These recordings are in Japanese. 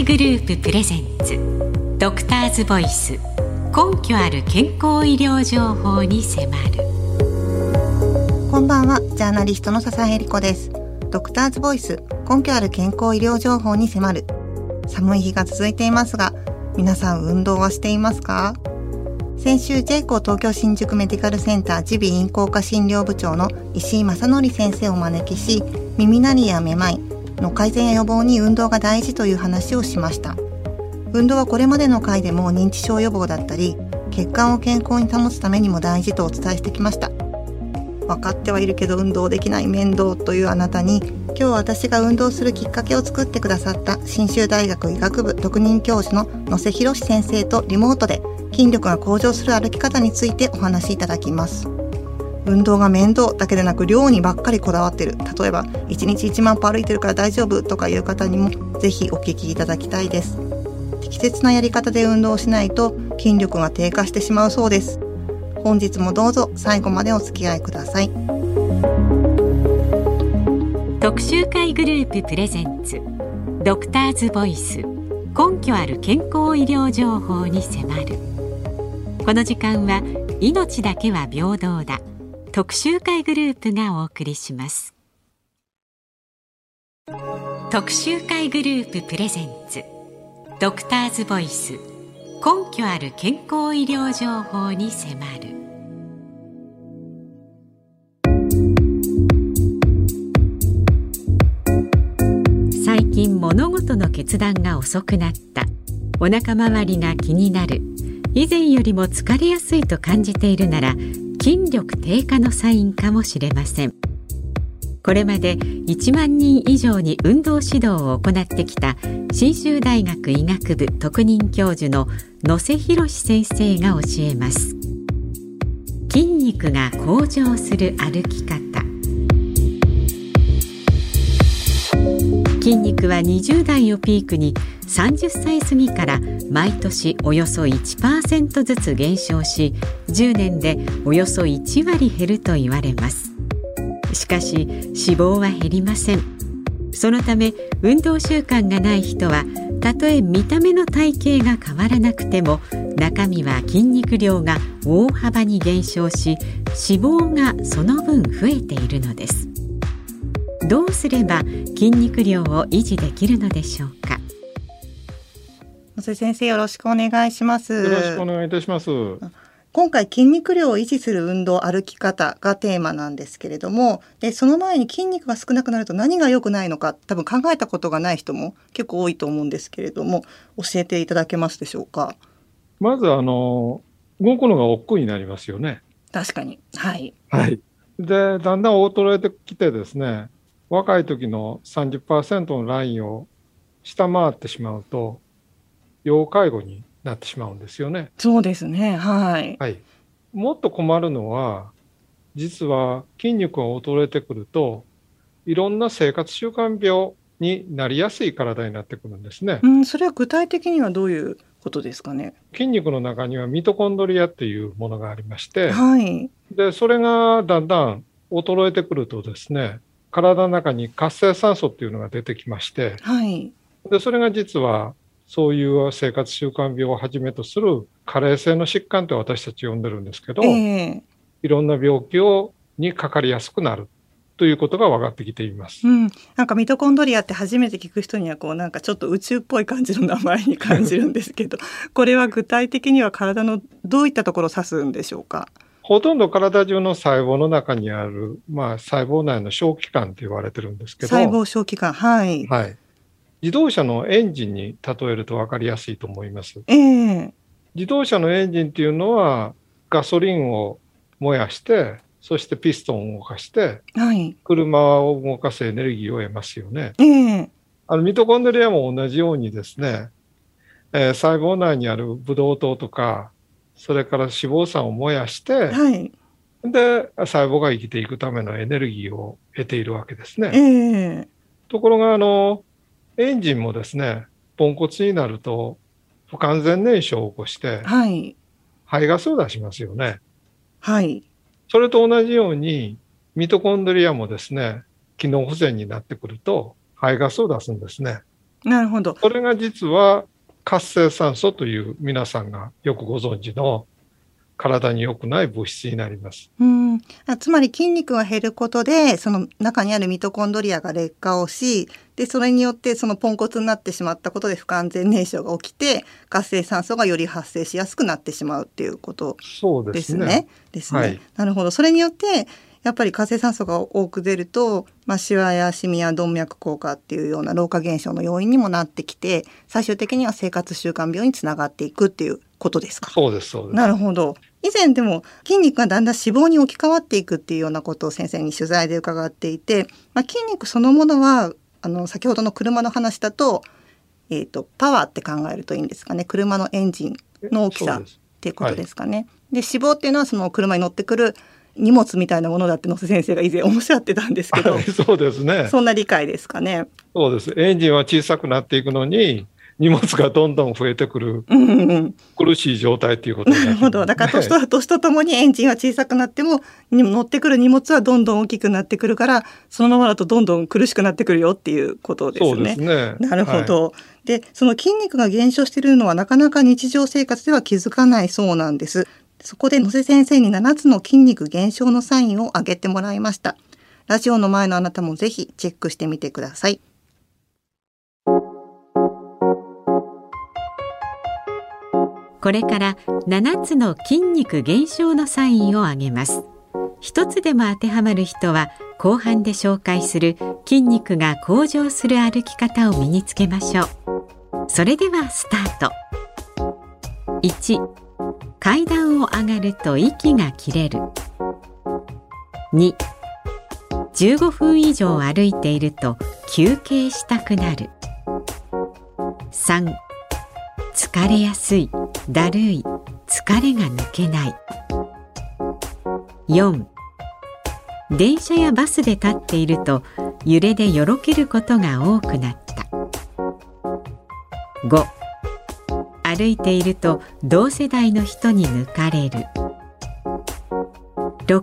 会グループプレゼンツ。ドクターズボイス。根拠ある健康医療情報に迫る。こんばんは。ジャーナリストの笹江理子です。ドクターズボイス。根拠ある健康医療情報に迫る。寒い日が続いていますが皆さん運動はしていますか？先週 j コ東京新宿メディカルセンター耳鼻咽喉科診療部長の石井正則先生をお招きし耳鳴りやめまいの改善や予防に運動が大事という話をしました。運動はこれまでの回でも認知症予防だったり血管を健康に保つためにも大事とお伝えしてきました。分かってはいるけど運動できない面倒というあなたに今日私が運動するきっかけを作ってくださった信州大学医学部特任教授の野瀬博先生とリモートで筋力が向上する歩き方についてお話しいただきます。運動が面倒だけでなく量にばっかりこだわってる。例えば1日1万歩歩いてるから大丈夫とかいう方にもぜひお聞きいただきたいです。適切なやり方で運動しないと筋力が低下してしまうそうです。本日もどうぞ最後までお付き合いください。特集会グループプレゼンツドクターズボイス。根拠ある健康医療情報に迫る。この時間は命だけは平等だ。特集会グループがお送りします。特集会グループプレゼンツドクターズボイス根拠ある健康医療情報に迫る。最近物事の決断が遅くなった。お腹周りが気になる。以前よりも疲れやすいと感じているなら筋力低下のサインかもしれません。これまで1万人以上に運動指導を行ってきた信州大学医学部特任教授の野瀬博先生が教えます。筋肉が向上する歩き方。筋肉は20代をピークに30歳過ぎから毎年およそ1%ずつ減少し10年でおよそ1割減ると言われます。しかし脂肪は減りません。そのため運動習慣がない人はたとえ見た目の体型が変わらなくても中身は筋肉量が大幅に減少し脂肪がその分増えているのです。どうすれば筋肉量を維持できるのでしょうか？野瀬先生よろしくお願いします。よろしくお願いいたします。今回筋肉量を維持する運動歩き方がテーマなんですけれどもでその前に筋肉が少なくなると何が良くないのか多分考えたことがない人も結構多いと思うんですけれども教えていただけますでしょうか？まずあの動くのが億劫になりますよね。確かに。はい。はい。でだんだん衰えてきてですね若い時の30%のラインを下回ってしまうと要介護になってしまうんですよね。そうですねはい、はい、もっと困るのは実は筋肉が衰えてくるといろんな生活習慣病になりやすい体になってくるんですね。うん、それは具体的にはどういうことですかね？筋肉の中にはミトコンドリアっていうものがありまして、はい、でそれがだんだん衰えてくるとですね体の中に活性酸素っていうのが出てきましてはい、でそれが実はそういう生活習慣病をはじめとする加齢性の疾患って私たち呼んでるんですけど、ええ。いろんな病気をにかかりやすくなるということが分かってきています。うん、なんかミトコンドリアって初めて聞く人にはこうなんかちょっと宇宙っぽい感じの名前に感じるんですけど これは具体的には体のどういったところを指すんでしょうか？ほとんど体中の細胞の中にある、まあ、細胞内の小器官と言われてるんですけど、細胞小器官はい、はい、自動車のエンジンに例えると分かりやすいと思います。ええ自動車のエンジンっていうのはガソリンを燃やしてそしてピストンを動かしてはい車を動かすエネルギーを得ますよね。ええあのミトコンドリアも同じようにですね、えー細胞内にあるブドウ糖とかそれから脂肪酸を燃やしてはいで細胞が生きていくためのエネルギーを得ているわけですえね。えところがあのエンジンもですねポンコツになると不完全燃焼を起こしてはい排ガスを出しますよね。はいそれと同じように、ミトコンドリアもですね、機能不全になってくると、排ガスを出すんですね。なるほど。それが実は活性酸素という皆さんがよくご存知の体に良くない物質になります。うん、あつまり筋肉が減ることでその中にあるミトコンドリアが劣化をしでそれによってそのポンコツになってしまったことで不完全燃焼が起きて活性酸素がより発生しやすくなってしまうっていうことそうでですすね。ね。ですね。はいなるほど。それによってやっぱり活性酸素が多く出ると、まあ、シワやシミや動脈硬化っていうような老化現象の要因にもなってきて最終的には生活習慣病につながっていくっていうことですか。そうです、そうです。なるほど。以前でも筋肉がだんだん脂肪に置き換わっていくっていうようなことを先生に取材で伺っていて、まあ、筋肉そのものはあの先ほどの車の話だと,、えー、とパワーって考えるといいんですかね車のエンジンの大きさっていうことですかね。で脂肪っていうのはその車に乗ってくる荷物みたいなものだって野瀬先生が以前おっしゃってたんですけどはいそうですね。そんな理解ですかね。そうです。エンジンは小さくなっていくのに、荷物がどんどん増えてくるうんうんうん、苦しい状態ということになるほど。だから年と年とともにエンジンは小さくなってもに乗ってくる荷物はどんどん大きくなってくるからそのままだとどんどん苦しくなってくるよっていうことですねそうです。ね。なるほはいど。で、その筋肉が減少しているのはなかなか日常生活では気づかないそうなんです。そこで野瀬先生に7つの筋肉減少のサインを挙げてもらいました。ラジオの前のあなたもぜひチェックしてみてください。これから7つの筋肉減少のサインを挙げます。一つでも当てはまる人は後半で紹介する筋肉が向上する歩き方を身につけましょう。それではスタート。1階段を上がると息が切れる。2 15分以上歩いていると休憩したくなる。3疲れやすい。だるい。疲れが抜けない。4電車やバスで立っていると揺れでよろけることが多くなった。5歩いていると同世代の人に抜かれる。6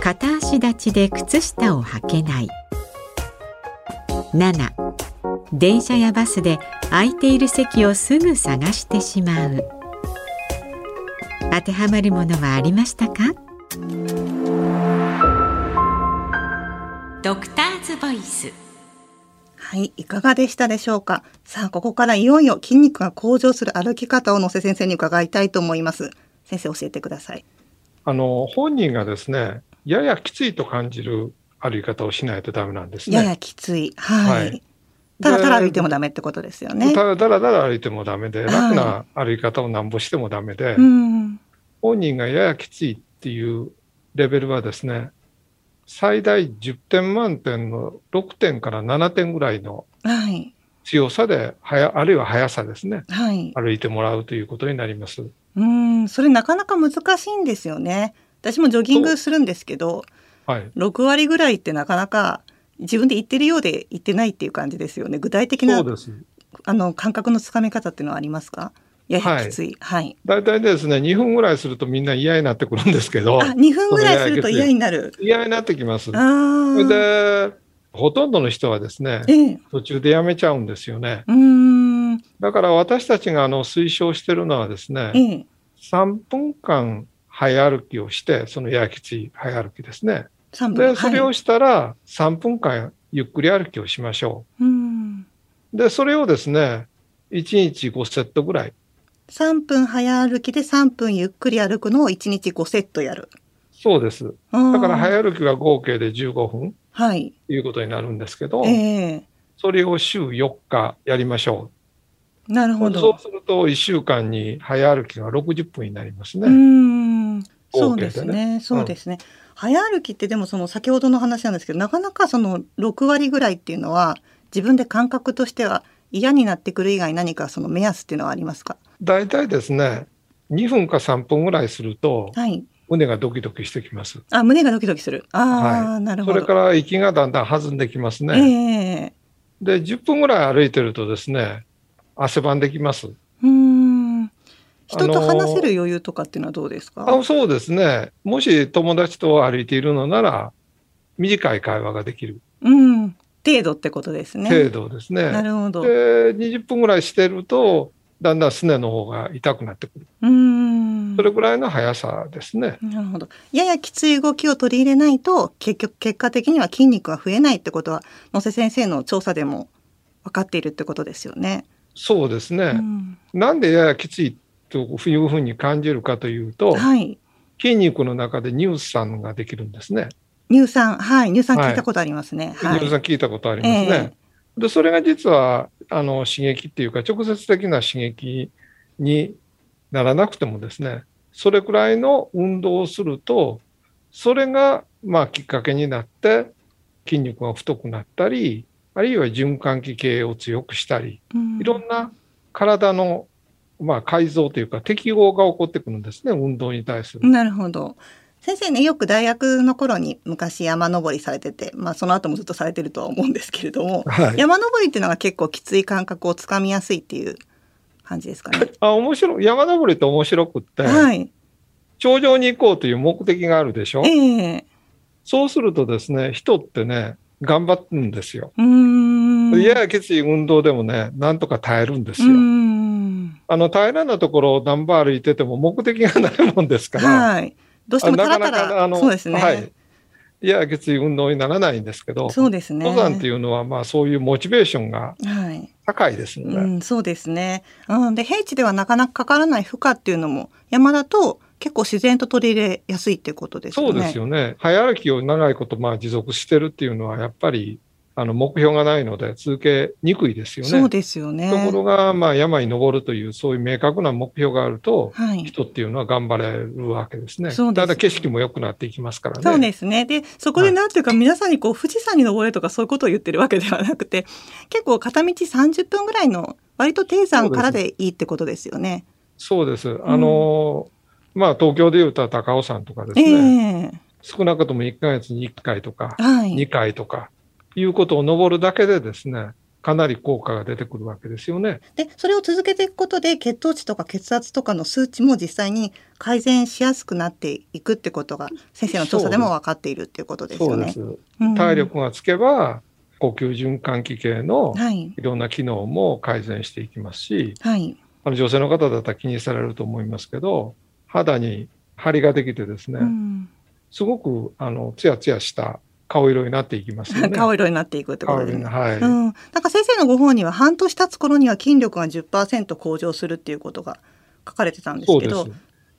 片足立ちで靴下を履けない。7電車やバスで空いている席をすぐ探してしまう当てはまるものはありましたか？ドクターズボイスはい、いかがでしたでしょうか？さあ、ここからいよいよ筋肉が向上する歩き方を野瀬先生に伺いたいと思います。先生教えてください。あの、本人がですね、ややきついと感じる歩き方をしないとダメなんですね。ややきつい。はい。はいただただ歩いてもダメってことですよね。ただだらだら歩いてもダメで、はい楽な歩き方をなんぼしてもダメで、うん。本人がややきついっていうレベルはですね、最大10点満点の6点から7点ぐらいのはい。強さで、はやあるいは速さですね、はい。歩いてもらうということになります。うん、それなかなか難しいんですよね。私もジョギングするんですけど、はい。6割ぐらいってなかなか自分で言ってるようで言ってないっていう感じですよね。具体的な。あの感覚のつかみ方っていうのはありますか？ややきつい。はい。大体ですね、2分ぐらいするとみんな嫌になってくるんですけどあ、、2分ぐらいすると嫌になる。嫌になってきます。そああ。れで、ほとんどの人はですね、ええ。途中でやめちゃうんですよね。うーん。だから私たちがあの推奨してるのはですね、ええ。3分間早歩きをして、そのやきつい早歩きですね。3分。で、それをはい、したら3分間ゆっくり歩きをしましょうーん。う。で、それをですね、1日5セットぐらい。3分早歩きで3分ゆっくり歩くのを1日5セットやる。そうです。だだから早歩きが合計で15分はい。ということになるんですけど、ええそれを週4日やりましょう。なるほどそう。すると1週間に早歩きが60分になりますうーね。ん。そうですね。そうですね。早歩きってでもその先ほどの話なんですけど、なかなかその6割ぐらいっていうのは自分で感覚としては嫌になってくる以外何かその目安っていうのはありますか？大体ですね、2分か3分ぐらいするとはい。胸がドキドキしてきます。あ、胸がドキドキする。ああ、はなるほど。それから息がだんだん弾んできますね。ええで、10分ぐらい歩いてるとですね、汗ばんできます。人とあのー話せる余裕とかっていうのはどうですか？あそうですね。もし友達と歩いているのなら、短い会話ができる。うん。程度ってことですね。程度ですね。なるほど。で、20分ぐらいしてると、だんだんすねの方が痛くなってくる。うん。それぐらいの速さですね。なるほど。ややきつい動きを取り入れないと、結局、結果的には筋肉が増えないってことは、野瀬先生の調査でも分かっているってことですよね。そうですね。うんなんでややきついというふうに感じるかというと、はい。筋肉の中で乳酸ができるんですね。乳酸、はい。乳酸聞いたことありますね。はい。乳酸聞いたことありますね。で、それが実は、あの、刺激っていうか、直接的な刺激にならなくてもですね、それくらいの運動をすると、それが、まあ、きっかけになって、筋肉が太くなったり、あるいは循環器系を強くしたり、うんいろんな体の、まあ、改造というか適合が起こってくるんですね、運動に対する。なるほど。先生ね、よく大学の頃に昔山登りされてて、まあその後もずっとされてるとは思うんですけれども、はい。山登りっていうのが結構きつい感覚をつかみやすいっていう感じですかね？あ、面白い。山登りって面白くって、はい。頂上に行こうという目的があるでしょ？ええそうするとですね、人ってね、頑張るんですよ。うーん。ややきつい運動でもね、なんとか耐えるんですよ。ん。あの、平らなところを何歩歩いてても目的がないもんですから、はい。どうしてもたらたなかなからあのそうですね。はい。ややきつい運動にならないんですけど、そうですね。登山っていうのは、まあそういうモチベーションがはい。高いですので、うん、そうですね。うん、で平地ではなかなかかからない負荷っていうのも山だと結構自然と取り入れやすいっていうことですよね。そうですよね。早歩きを長いことまあ持続してるっていうのは、やっぱりあの目標がないので続けにくいですよね。そうですよね。ところが、まあ、山に登るという、そういう明確な目標があると、はい。人っていうのは頑張れるわけですね。そうですだんだん景色も良くなっていきますからね。そうですね。で、そこでなんていうか、皆さんにこう、富士山に登れとかそういうことを言ってるわけではなくて、結構片道30分ぐらいの、割と低山からでいいってことですよね。そうです。あのーまあ、東京でいうと高尾山とかですえね、え少なくとも1ヶ月に1回とか、はい。2回とか、いうことを登るだけでですね、かなり効果が出てくるわけですよね。で、それを続けていくことで、血糖値とか血圧とかの数値も実際に改善しやすくなっていくってことが、先生の調査でも分かっているっていうことですよね。そうです。うん体力がつけば、呼吸循環器系のはい。いろんな機能も改善していきますし、はい。あの女性の方だったら気にされると思いますけど、肌に張りができてですね、うんすごくあのツヤツヤした顔色になっていきますよね。顔色になっていくってことですね。はい。うん、なんか先生のご本には半年経つ頃には筋力が10%向上するっていうことが書かれてたんですそうでけどす。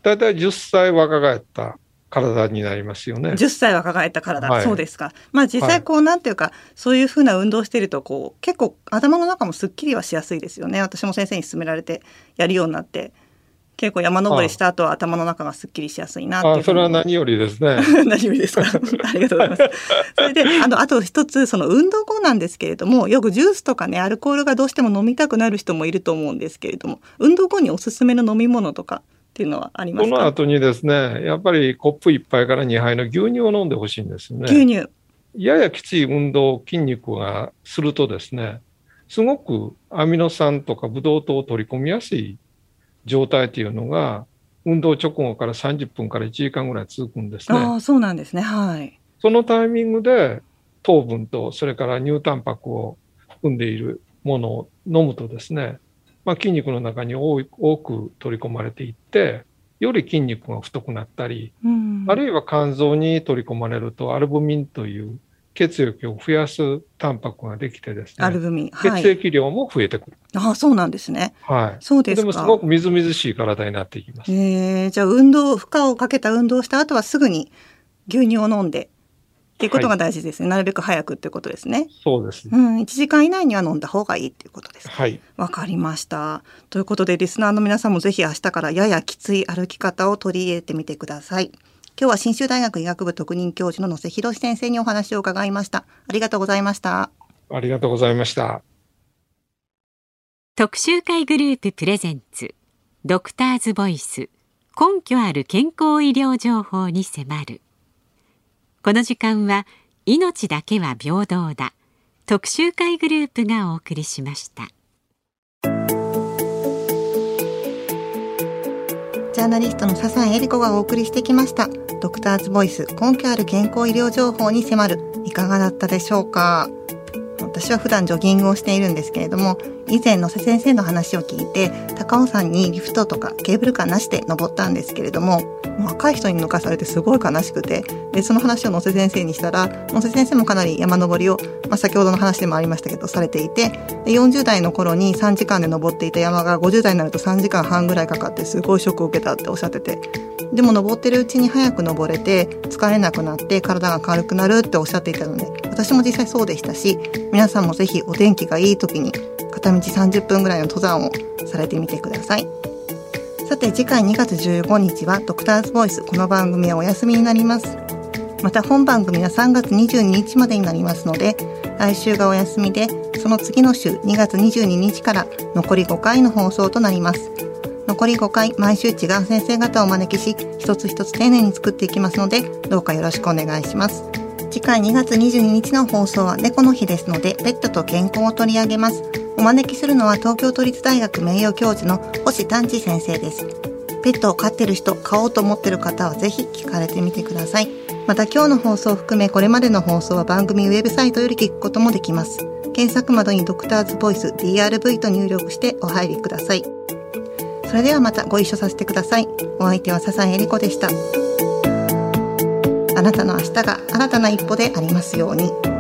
だいたい10歳若返った体になりますよね。10歳若返った体、はいそうですかまあ実はい際こうなんていうか、そういうふうな運動してるとこう結構頭の中もすっきりはしやすいですよね私も先生に勧められてやるようになって結構山登りした後は頭の中がすっきりしやすいなってそれは何よりですね。何よりですか？ありがとうございます。それで、あの、あと一つ、その運動後なんですけれども、よくジュースとかね、アルコールがどうしても飲みたくなる人もいると思うんですけれども、運動後におすすめの飲み物とかっていうのはありまこすか？の後にですね、やっぱりコップ1杯から2杯の牛乳を飲んでほしいんですよね。牛乳。ややきつい運動、筋肉がするとですね、すごくアミノ酸とかブドウ糖を取り込みやすい状態っていうのが、運動直後から30分から1時間ぐらい続くんですね。ああ、そうなんですね。はい。そのタイミングで糖分とそれから乳タンパクを含んでいるものを飲むとですね、まあ、筋肉の中に多い多く取り込まれていって、より筋肉が太くなったり、うん。あるいは肝臓に取り込まれるとアルブミンという血液を増やすタンパクができてですね、アルブミン。はい。血液量も増えてくる。ああ、そうなんですね。はい。そうですか。でもすごくみずみずしい体になっていきます。えー、じゃあ運動、負荷をかけた運動をした後はすぐに牛乳を飲んで、っていうことが大事ですね。なるべく早くっていうことですね。そうです。うん、1時間以内には飲んだ方がいいっていうことです。はい。わかりました。ということで、リスナーの皆さんもぜひ明日からややきつい歩き方を取り入れてみてください。今日は信州大学医学部特任教授の野瀬博先生にお話を伺いました。ありがとうございました。ありがとうございました。特集会グループプレゼンツドクターズボイス根拠ある健康医療情報に迫るこの時間は命だけは平等だ特集会グループがお送りしましたジャーナリストの笹井恵理子がお送りしてきました。ドクターズボイス根拠ある健康医療情報に迫る。いかがだったでしょうか？私は普段ジョギングをしているんですけれども、以前の瀬先生の話を聞いて、高尾山にリフトとかケーブルカーなしで登ったんですけれども、もう若い人に抜かされてすごい悲しくて、で、その話を野瀬先生にしたら、野瀬先生もかなり山登りを、まあ、先ほどの話でもありましたけど、されていて、で、40代の頃に3時間で登っていた山が50代になると3時間半ぐらいかかってすごいショックを受けたっておっしゃってて、でも登ってるうちに早く登れて、疲れなくなって体が軽くなるっておっしゃっていたので、私も実際そうでしたし、皆さんもぜひお天気がいい時に片道30分ぐらいの登山をされてみてください。さて次回2月15日はドクターズボイスこの番組はお休みになります。また本番組は3月22日までになりますので、来週がお休みで、その次の週2月22日から残り5回の放送となります。残り5回毎週違う先生方をお招きし、一つ一つ丁寧に作っていきますので、どうかよろしくお願いします。次回2月22日の放送は猫の日ですので、ペットと健康を取り上げます。お招きするのは東京都立大学名誉教授の星丹治先生です。ペットを飼ってる人、飼おうと思ってる方はぜひ聞かれてみてください。また今日の放送を含めこれまでの放送は番組ウェブサイトより聞くこともできます。検索窓にドクターズボイス DRV と入力してお入りください。それではまたご一緒させてください。お相手は笹江恵理子でした。あなたの明日が新たな一歩でありますように。